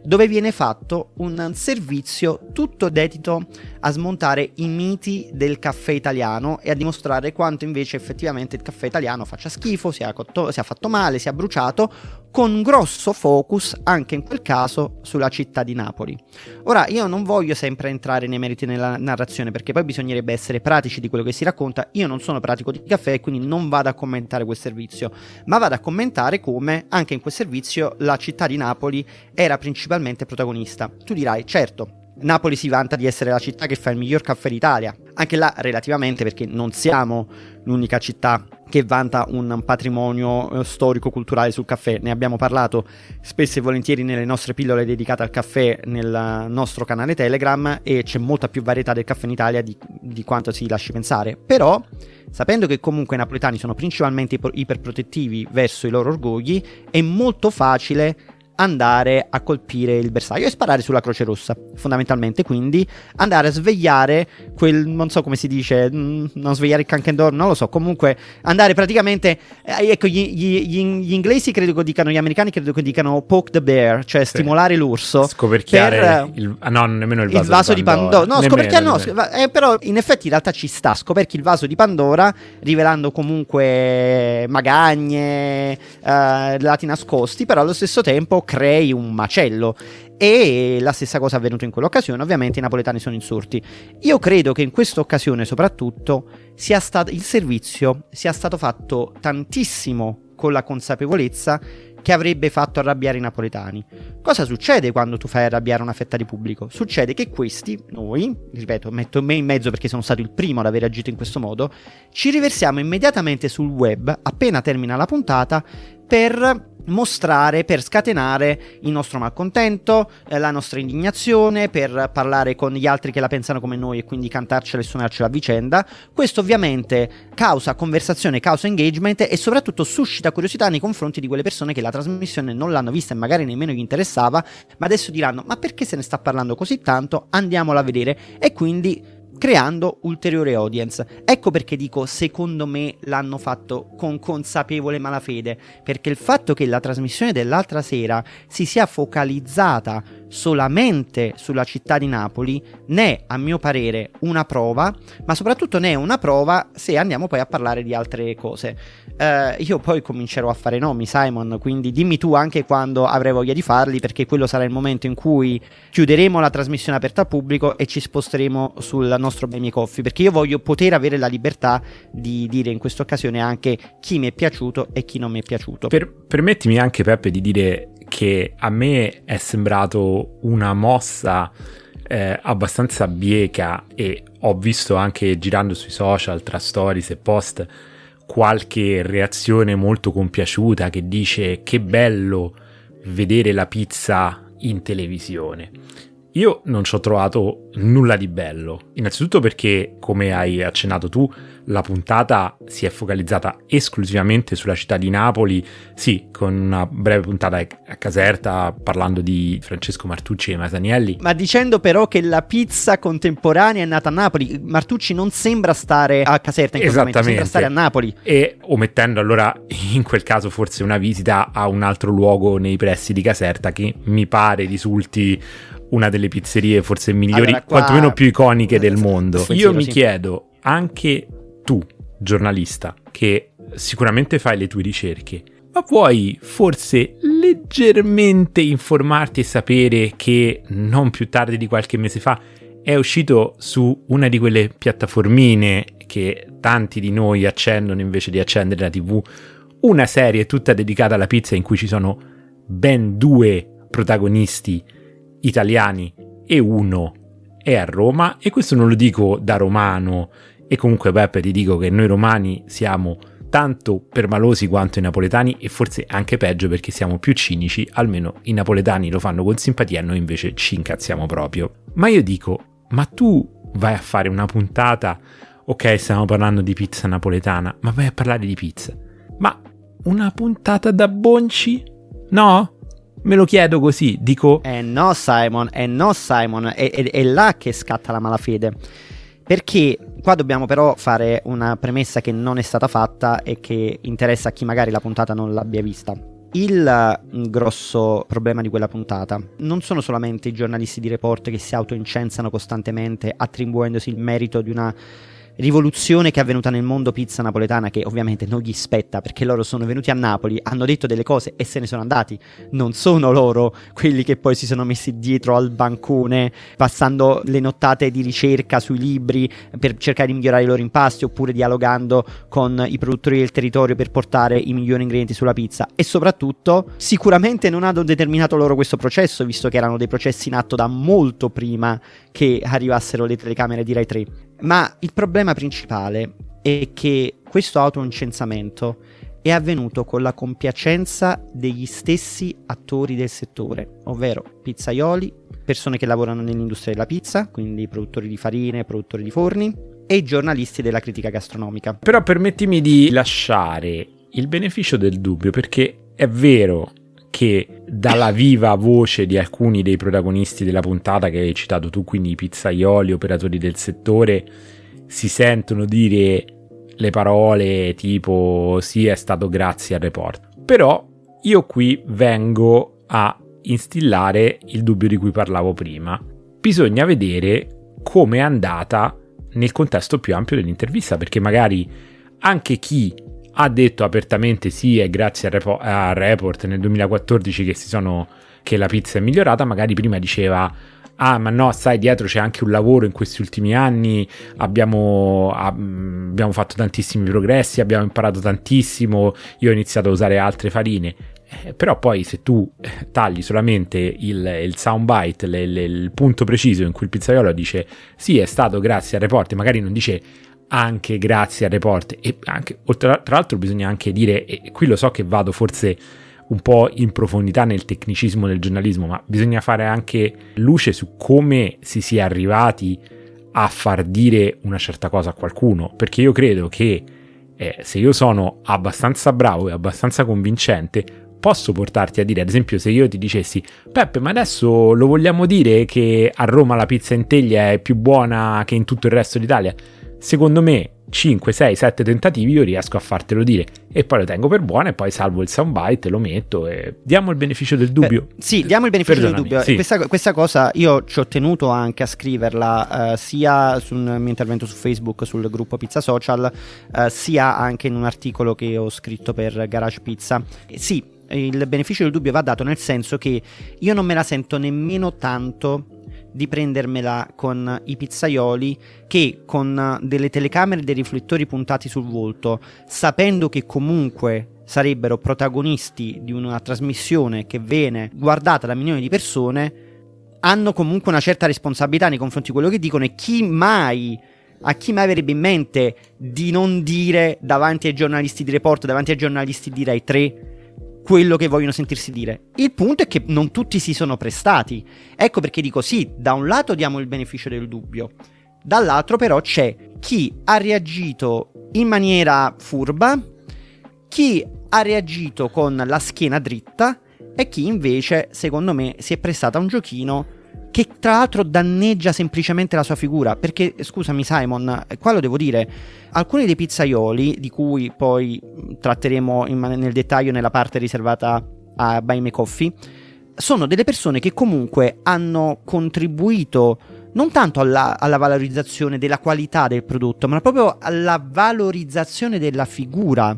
S2: dove viene fatto un servizio tutto dedito a smontare i miti del caffè italiano e a dimostrare quanto invece effettivamente il caffè italiano faccia schifo, sia, cotto, sia fatto male, sia bruciato, con grosso focus anche in quel caso sulla città di Napoli. Ora, io non voglio sempre entrare nei meriti della narrazione perché poi bisognerebbe essere pratici di quello che si racconta. Io non sono pratico di caffè e quindi non vado a commentare quel servizio, ma vado a commentare come anche in quel servizio la città di Napoli era principalmente protagonista. Tu dirai, certo, Napoli si vanta di essere la città che fa il miglior caffè d'Italia, anche là relativamente perché non siamo l'unica città che vanta un patrimonio eh, storico-culturale sul caffè. Ne abbiamo parlato spesso e volentieri nelle nostre pillole dedicate al caffè nel nostro canale Telegram e c'è molta più varietà del caffè in Italia di, di quanto si lasci pensare. Però, sapendo che comunque i napoletani sono principalmente iperprotettivi verso i loro orgogli, è molto facile andare a colpire il bersaglio e sparare sulla croce rossa, fondamentalmente, quindi andare a svegliare quel, non so come si dice, mm, non svegliare il cancandor, non lo so, comunque andare praticamente, eh, ecco, gli, gli, gli, inglesi credo che dicano, gli americani credo che dicano poke the bear, cioè sì. stimolare l'urso.
S1: Scoperchiare per, il, ah, no, nemmeno il vaso,
S2: il vaso di Pandora. Pandora. No, scoperchiare no, eh, però in effetti in realtà ci sta, scoperchi il vaso di Pandora, rivelando comunque magagne, eh, lati nascosti, però allo stesso tempo crei un macello. E la stessa cosa è avvenuta in quell'occasione, ovviamente i napoletani sono insorti. Io credo che in questa occasione soprattutto stato, il servizio sia stato fatto tantissimo con la consapevolezza che avrebbe fatto arrabbiare i napoletani. Cosa succede quando tu fai arrabbiare una fetta di pubblico? Succede che questi, noi, ripeto, metto me in mezzo perché sono stato il primo ad aver agito in questo modo, ci riversiamo immediatamente sul web appena termina la puntata per mostrare, per scatenare il nostro malcontento, eh, la nostra indignazione, per parlare con gli altri che la pensano come noi e quindi cantarcela e suonarcela a vicenda. Questo ovviamente causa conversazione, causa engagement e soprattutto suscita curiosità nei confronti di quelle persone che la trasmissione non l'hanno vista e magari nemmeno gli interessava, ma adesso diranno ma perché se ne sta parlando così tanto? Andiamola a vedere e quindi creando ulteriore audience. Ecco perché dico secondo me l'hanno fatto con consapevole malafede, perché il fatto che la trasmissione dell'altra sera si sia focalizzata solamente sulla città di Napoli è a mio parere una prova, ma soprattutto ne è una prova se andiamo poi a parlare di altre cose. Uh, io poi comincerò a fare nomi, Simon, quindi dimmi tu anche quando avrai voglia di farli, perché quello sarà il momento in cui chiuderemo la trasmissione aperta al pubblico e ci sposteremo sul nostro Buy Me Coffee, perché io voglio poter avere la libertà di dire in questa occasione anche chi mi è piaciuto e chi non mi è piaciuto.
S1: Per, permettimi anche Peppe di dire che a me è sembrato una mossa eh, abbastanza bieca e ho visto anche girando sui social tra stories e post qualche reazione molto compiaciuta che dice che bello vedere la pizza in televisione. Io non ci ho trovato nulla di bello. Innanzitutto perché, come hai accennato tu, la puntata si è focalizzata esclusivamente sulla città di Napoli, sì, con una breve puntata a Caserta parlando di Francesco Martucci e Masanielli.
S2: Ma dicendo però che la pizza contemporanea è nata a Napoli, Martucci non sembra stare a Caserta in questo momento, sembra stare a Napoli.
S1: E omettendo allora <laughs> in quel caso forse una visita a un altro luogo nei pressi di Caserta che mi pare risulti una delle pizzerie forse migliori, allora, qua... quantomeno più iconiche del mondo. Io mi chiedo, anche tu, giornalista, che sicuramente fai le tue ricerche, ma vuoi forse leggermente informarti e sapere che non più tardi di qualche mese fa è uscito su una di quelle piattaformine che tanti di noi accendono invece di accendere la TV, una serie tutta dedicata alla pizza in cui ci sono ben due protagonisti italiani e uno è a Roma e questo non lo dico da romano e comunque Peppe ti dico che noi romani siamo tanto permalosi quanto i napoletani e forse anche peggio perché siamo più cinici, almeno i napoletani lo fanno con simpatia, noi invece ci incazziamo proprio. Ma io dico, ma tu vai a fare una puntata, ok stiamo parlando di pizza napoletana, ma vai a parlare di pizza. Ma una puntata da bonci? No? Me lo chiedo così, dico...
S2: Eh no Simon, eh no Simon, è, è, è là che scatta la malafede. Perché qua dobbiamo però fare una premessa che non è stata fatta e che interessa a chi magari la puntata non l'abbia vista. Il mm, grosso problema di quella puntata non sono solamente i giornalisti di report che si autoincensano costantemente attribuendosi il merito di una rivoluzione che è avvenuta nel mondo pizza napoletana che ovviamente non gli spetta perché loro sono venuti a Napoli, hanno detto delle cose e se ne sono andati. Non sono loro quelli che poi si sono messi dietro al bancone passando le nottate di ricerca sui libri per cercare di migliorare i loro impasti oppure dialogando con i produttori del territorio per portare i migliori ingredienti sulla pizza e soprattutto sicuramente non hanno determinato loro questo processo visto che erano dei processi in atto da molto prima che arrivassero le telecamere di Rai 3 ma il problema principale è che questo autoincensamento è avvenuto con la compiacenza degli stessi attori del settore, ovvero pizzaioli, persone che lavorano nell'industria della pizza, quindi produttori di farine, produttori di forni, e giornalisti della critica gastronomica.
S1: Però permettimi di lasciare il beneficio del dubbio, perché è vero che dalla viva voce di alcuni dei protagonisti della puntata che hai citato tu, quindi i pizzaioli, operatori del settore, si sentono dire le parole tipo sì è stato grazie al report. Però io qui vengo a instillare il dubbio di cui parlavo prima. Bisogna vedere come è andata nel contesto più ampio dell'intervista, perché magari anche chi ha detto apertamente sì, è grazie al, repo- al report nel 2014 che, sono, che la pizza è migliorata, magari prima diceva ah ma no, sai, dietro c'è anche un lavoro in questi ultimi anni, abbiamo, abbiamo, fatto tantissimi progressi, abbiamo imparato tantissimo, io ho iniziato a usare altre farine. Eh, però poi se tu tagli solamente il, il soundbite, le, il punto preciso in cui il pizzaiolo dice sì è stato grazie al report, magari non dice anche grazie al report e anche, tra, l'altro bisogna anche dire, e qui lo so che vado forse un po' in profondità nel tecnicismo del giornalismo, ma bisogna fare anche luce su come si sia arrivati a far dire una certa cosa a qualcuno, perché io credo che eh, se io sono abbastanza bravo e abbastanza convincente, posso portarti a dire, ad esempio, se io ti dicessi, Peppe, ma adesso lo vogliamo dire che a Roma la pizza in teglia è più buona che in tutto il resto d'Italia? Secondo me 5, 6, 7 tentativi io riesco a fartelo dire e poi lo tengo per buono e poi salvo il soundbite, lo metto e diamo il beneficio del dubbio.
S2: Beh, sì, diamo il beneficio del dubbio. Sì. Questa, questa, cosa io ci ho tenuto anche a scriverla uh, sia sul mio intervento su Facebook, sul gruppo Pizza Social, uh, sia anche in un articolo che ho scritto per Garage Pizza. Sì, il beneficio del dubbio va dato nel senso che io non me la sento nemmeno tanto di prendermela con i pizzaioli che con delle telecamere e dei riflettori puntati sul volto, sapendo che comunque sarebbero protagonisti di una trasmissione che viene guardata da milioni di persone, hanno comunque una certa responsabilità nei confronti di quello che dicono e chi mai a chi mai avrebbe in mente di non dire davanti ai giornalisti di report, davanti ai giornalisti di Rai 3 quello che vogliono sentirsi dire. Il punto è che non tutti si sono prestati. Ecco perché dico sì, da un lato diamo il beneficio del dubbio, dall'altro però c'è chi ha reagito in maniera furba, chi ha reagito con la schiena dritta e chi invece, secondo me, si è prestato a un giochino che tra l'altro danneggia semplicemente la sua figura. Perché, scusami Simon, qua lo devo dire, alcuni dei pizzaioli, di cui poi tratteremo in, nel dettaglio nella parte riservata a Buy Me Coffee, sono delle persone che comunque hanno contribuito non tanto alla, alla, valorizzazione della qualità del prodotto, ma proprio alla valorizzazione della figura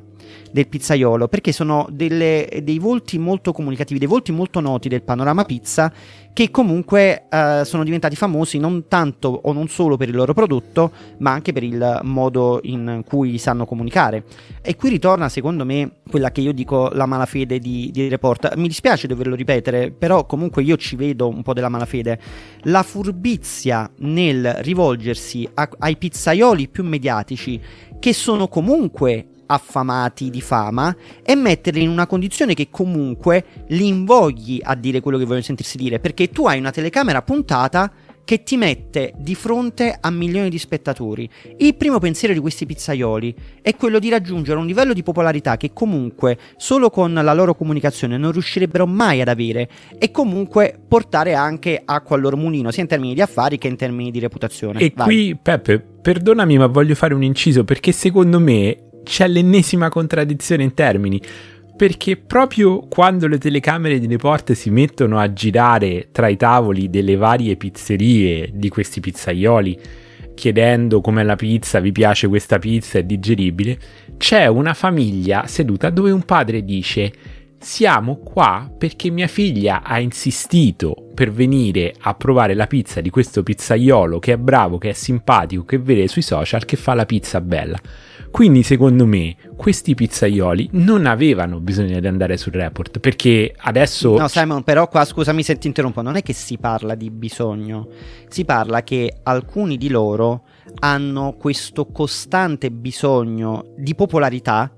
S2: del pizzaiolo, perché sono delle, dei volti molto comunicativi, dei volti molto noti del panorama pizza che comunque uh, sono diventati famosi non tanto o non solo per il loro prodotto, ma anche per il modo in cui sanno comunicare. E qui ritorna, secondo me, quella che io dico la malafede di, di Report. Mi dispiace doverlo ripetere, però comunque io ci vedo un po' della malafede. La furbizia nel rivolgersi a, ai pizzaioli più mediatici, che sono comunque affamati di fama e metterli in una condizione che comunque li invogli a dire quello che vogliono sentirsi dire, perché tu hai una telecamera puntata che ti mette di fronte a milioni di spettatori. Il primo pensiero di questi pizzaioli è quello di raggiungere un livello di popolarità che comunque solo con la loro comunicazione non riuscirebbero mai ad avere e comunque portare anche acqua al loro mulino, sia in termini di affari che in termini di reputazione.
S1: E Vai. qui, Peppe, perdonami, ma voglio fare un inciso perché secondo me c'è l'ennesima contraddizione in termini. Perché proprio quando le telecamere delle porte si mettono a girare tra i tavoli delle varie pizzerie di questi pizzaioli, chiedendo com'è la pizza, vi piace questa pizza, è digeribile, c'è una famiglia seduta dove un padre dice siamo qua perché mia figlia ha insistito per venire a provare la pizza di questo pizzaiolo che è bravo, che è simpatico, che vede sui social che fa la pizza bella. Quindi secondo me questi pizzaioli non avevano bisogno di andare sul report perché adesso...
S2: No Simon, però qua scusami se ti interrompo, non è che si parla di bisogno, si parla che alcuni di loro hanno questo costante bisogno di popolarità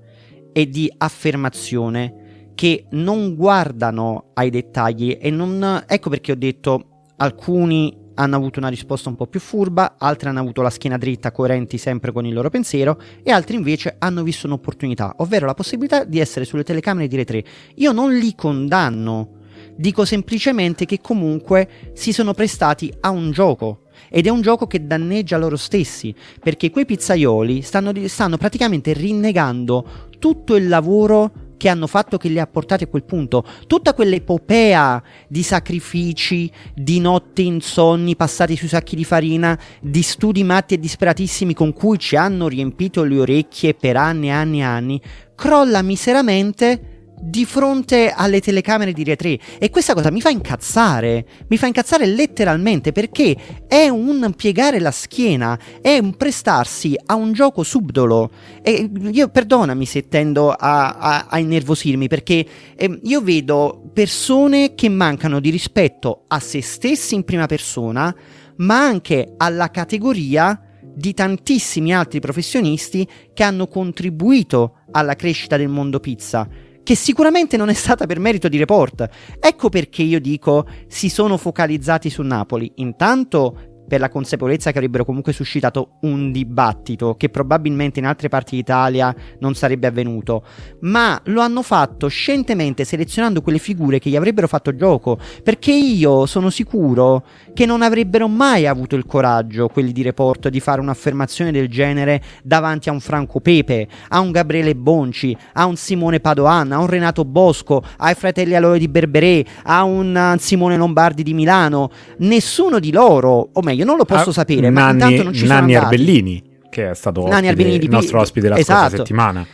S2: e di affermazione che non guardano ai dettagli e non... Ecco perché ho detto alcuni hanno avuto una risposta un po' più furba, altri hanno avuto la schiena dritta, coerenti sempre con il loro pensiero, e altri invece hanno visto un'opportunità, ovvero la possibilità di essere sulle telecamere e dire tre. Io non li condanno, dico semplicemente che comunque si sono prestati a un gioco. Ed è un gioco che danneggia loro stessi, perché quei pizzaioli stanno, stanno praticamente rinnegando tutto il lavoro che hanno fatto che li ha portati a quel punto. Tutta quell'epopea di sacrifici, di notti insonni passati sui sacchi di farina, di studi matti e disperatissimi con cui ci hanno riempito le orecchie per anni e anni e anni, crolla miseramente di fronte alle telecamere di Rai 3 e questa cosa mi fa incazzare, mi fa incazzare letteralmente perché è un piegare la schiena, è un prestarsi a un gioco subdolo. E io perdonami se tendo a, a, a innervosirmi perché eh, io vedo persone che mancano di rispetto a se stessi in prima persona ma anche alla categoria di tantissimi altri professionisti che hanno contribuito alla crescita del mondo pizza che sicuramente non è stata per merito di Report. Ecco perché io dico si sono focalizzati su Napoli. Intanto per la consapevolezza che avrebbero comunque suscitato un dibattito che probabilmente in altre parti d'Italia non sarebbe avvenuto, ma lo hanno fatto scientemente selezionando quelle figure che gli avrebbero fatto gioco, perché io sono sicuro che non avrebbero mai avuto il coraggio, quelli di Report, di fare un'affermazione del genere davanti a un Franco Pepe, a un Gabriele Bonci, a un Simone Padoan, a un Renato Bosco, ai fratelli Aloe di Berberè, a un Simone Lombardi di Milano. Nessuno di loro, o meglio, non lo posso ah, sapere, Nanni, ma intanto non ci
S1: Nanni
S2: sono
S1: Arbellini, che è stato ospite, il nostro ospite la esatto. scorsa settimana.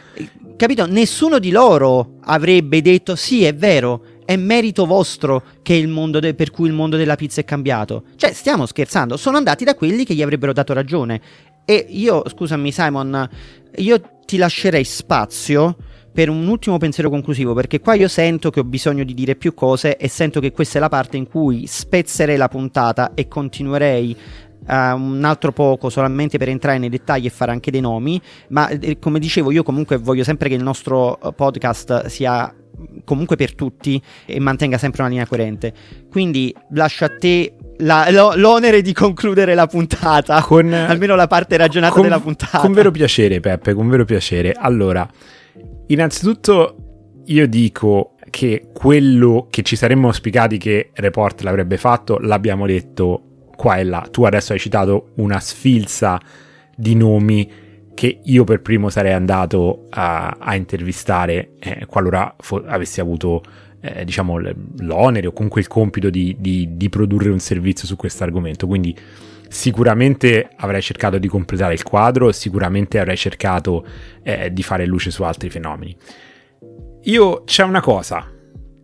S2: Capito? Nessuno di loro avrebbe detto sì, è vero, è merito vostro che il de- per cui il mondo della pizza è cambiato. Cioè, stiamo scherzando, sono andati da quelli che gli avrebbero dato ragione. E io, scusami Simon, io ti lascerei spazio per un ultimo pensiero conclusivo, perché qua io sento che ho bisogno di dire più cose e sento che questa è la parte in cui spezzerei la puntata e continuerei uh, un altro poco solamente per entrare nei dettagli e fare anche dei nomi, ma eh, come dicevo io comunque voglio sempre che il nostro podcast sia comunque per tutti e mantenga sempre una linea coerente. Quindi lascio a te la, lo, l'onere di concludere la puntata, con, <laughs> almeno la parte ragionata
S1: con,
S2: della puntata.
S1: Con vero piacere, Peppe, con vero piacere. Allora, innanzitutto io dico che quello che ci saremmo auspicati che Report l'avrebbe fatto, l'abbiamo detto qua e là. Tu adesso hai citato una sfilza di nomi che io per primo sarei andato a, a intervistare eh, qualora fo- avessi avuto eh, diciamo l'onere o comunque il compito di, di, di produrre un servizio su questo argomento. Quindi sicuramente avrei cercato di completare il quadro, sicuramente avrei cercato eh, di fare luce su altri fenomeni. Io c'è una cosa,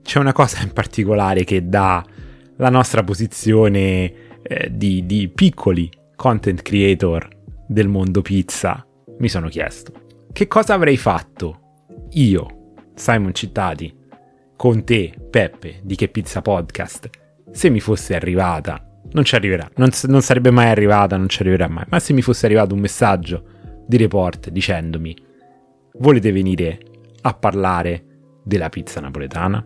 S1: c'è una cosa in particolare che dà la nostra posizione eh, di, di piccoli content creator del mondo pizza, mi sono chiesto. Che cosa avrei fatto io, Simon Cittati, con te, Peppe, di Che Pizza Podcast, se mi fosse arrivata, non ci arriverà, non, non sarebbe mai arrivata, non ci arriverà mai, ma se mi fosse arrivato un messaggio di report dicendomi volete venire a parlare della pizza napoletana?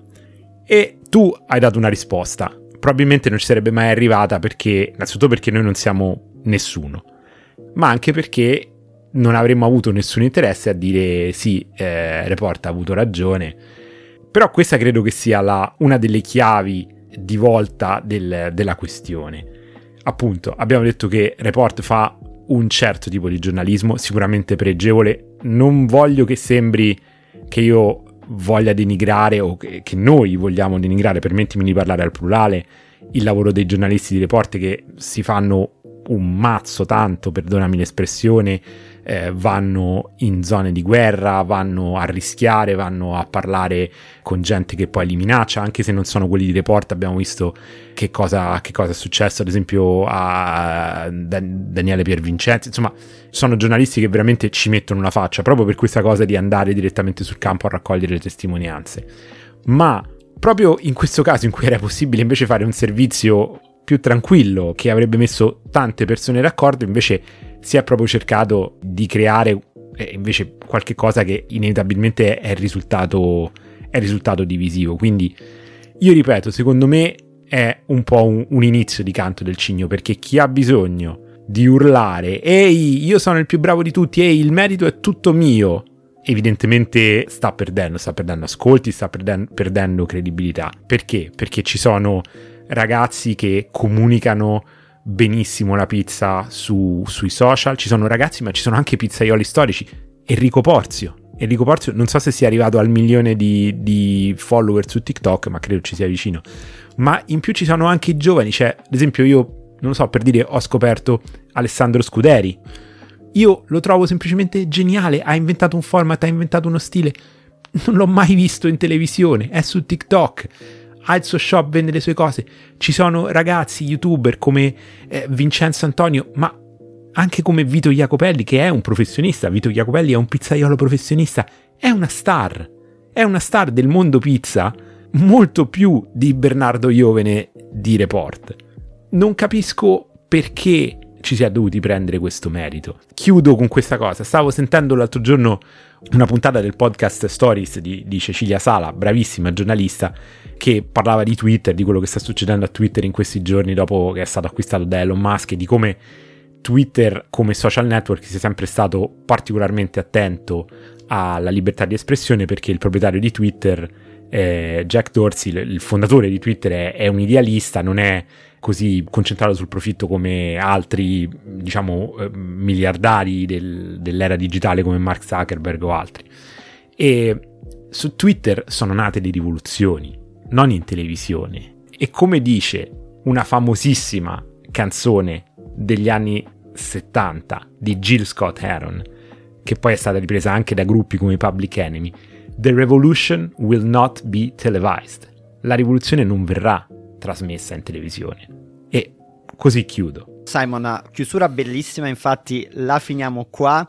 S1: E tu hai dato una risposta. Probabilmente non ci sarebbe mai arrivata perché, innanzitutto perché noi non siamo nessuno, ma anche perché non avremmo avuto nessun interesse a dire sì, eh, Report ha avuto ragione. Però questa credo che sia la, una delle chiavi di volta del, della questione. Appunto, abbiamo detto che Report fa un certo tipo di giornalismo, sicuramente pregevole. Non voglio che sembri che io voglia denigrare o che, che noi vogliamo denigrare, permettimi di parlare al plurale, il lavoro dei giornalisti di Report che si fanno un mazzo tanto, perdonami l'espressione, eh, vanno in zone di guerra, vanno a rischiare, vanno a parlare con gente che poi li minaccia, anche se non sono quelli di report. Abbiamo visto che cosa, che cosa è successo, ad esempio, a Daniele Piervincenzi. Insomma, sono giornalisti che veramente ci mettono una faccia proprio per questa cosa di andare direttamente sul campo a raccogliere le testimonianze. Ma proprio in questo caso in cui era possibile invece fare un servizio più tranquillo che avrebbe messo tante persone d'accordo, invece si è proprio cercato di creare eh, invece qualche cosa che inevitabilmente è risultato, è risultato divisivo. Quindi io ripeto, secondo me è un po' un, un inizio di canto del cigno perché chi ha bisogno di urlare ehi io sono il più bravo di tutti ehi il merito è tutto mio evidentemente sta perdendo sta perdendo ascolti sta perdendo, perdendo credibilità perché perché ci sono ragazzi che comunicano benissimo la pizza su, sui social, ci sono ragazzi ma ci sono anche pizzaioli storici. Enrico Porzio. Enrico Porzio non so se sia arrivato al milione di, di follower su TikTok, ma credo ci sia vicino. Ma in più ci sono anche i giovani, cioè ad esempio io, non so, per dire, ho scoperto Alessandro Scuderi. Io lo trovo semplicemente geniale, ha inventato un format, ha inventato uno stile. Non l'ho mai visto in televisione, è su TikTok ha il suo shop, vende le sue cose. Ci sono ragazzi, youtuber come eh, Vincenzo Antonio, ma anche come Vito Jacopelli, che è un professionista. Vito Jacopelli è un pizzaiolo professionista, è una star. È una star del mondo pizza, molto più di Bernardo Iovene di Report. Non capisco perché ci si è dovuti prendere questo merito. Chiudo con questa cosa. Stavo sentendo l'altro giorno una puntata del podcast Stories di, di, Cecilia Sala, bravissima giornalista, che parlava di Twitter, di quello che sta succedendo a Twitter in questi giorni dopo che è stato acquistato da Elon Musk e di come Twitter come social network sia sempre stato particolarmente attento alla libertà di espressione perché il proprietario di Twitter, eh, Jack Dorsey, il fondatore di Twitter, è, è un idealista, non è così concentrato sul profitto come altri, diciamo, eh, miliardari del, dell'era digitale come Mark Zuckerberg o altri. E su Twitter sono nate le rivoluzioni, non in televisione. E come dice una famosissima canzone degli anni 70 di Jill Scott Heron, che poi è stata ripresa anche da gruppi come Public Enemy, The revolution will not be televised. La rivoluzione non verrà trasmessa in televisione. E così chiudo.
S2: Simon, chiusura bellissima, infatti la finiamo qua.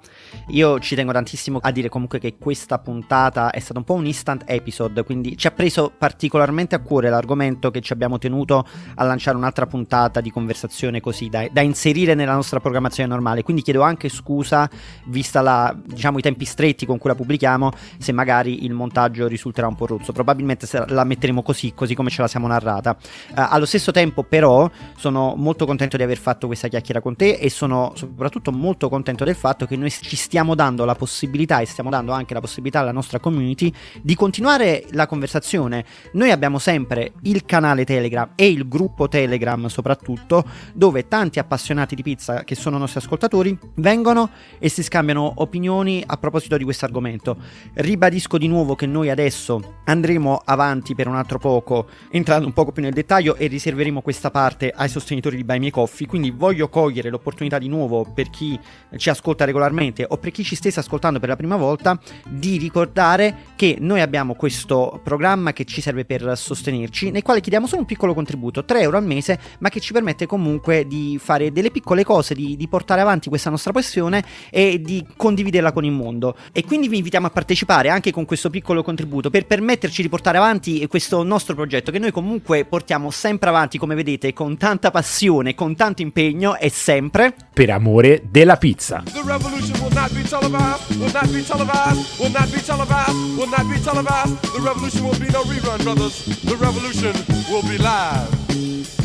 S2: Io ci tengo tantissimo a dire comunque che questa puntata è stata un po' un instant episode, quindi ci ha preso particolarmente a cuore l'argomento che ci abbiamo tenuto a lanciare un'altra puntata di conversazione così da, da inserire nella nostra programmazione normale. Quindi chiedo anche scusa, vista la, diciamo, i tempi stretti con cui la pubblichiamo, se magari il montaggio risulterà un po' rozzo. Probabilmente la metteremo così, così come ce la siamo narrata. Uh, allo stesso tempo, però, sono molto contento di aver fatto questa chiacchiera con te e sono soprattutto molto contento del fatto che noi ci stiamo dando la possibilità e stiamo dando anche la possibilità alla nostra community di continuare la conversazione. Noi abbiamo sempre il canale Telegram e il gruppo Telegram soprattutto dove tanti appassionati di pizza che sono nostri ascoltatori vengono e si scambiano opinioni a proposito di questo argomento. Ribadisco di nuovo che noi adesso andremo avanti per un altro poco entrando un poco più nel dettaglio e riserveremo questa parte ai sostenitori di Buy Me Coffee, quindi voglio cogliere l'opportunità di nuovo per chi ci ascolta regolarmente o per chi ci stesse ascoltando per la prima volta di ricordare che noi abbiamo questo programma che ci serve per sostenerci, nel quale chiediamo solo un piccolo contributo, 3 euro al mese, ma che ci permette comunque di fare delle piccole cose, di, di portare avanti questa nostra passione e di condividerla con il mondo. E quindi vi invitiamo a partecipare anche con questo piccolo contributo per permetterci di portare avanti questo nostro progetto che noi comunque portiamo sempre avanti, come vedete, con tanta passione, con tanto impegno e sempre
S1: per amore della pizza. The
S3: revolution will not be televised, will not be televised, will not be televised, will not be televised. The revolution will be no rerun, brothers. The revolution will be live.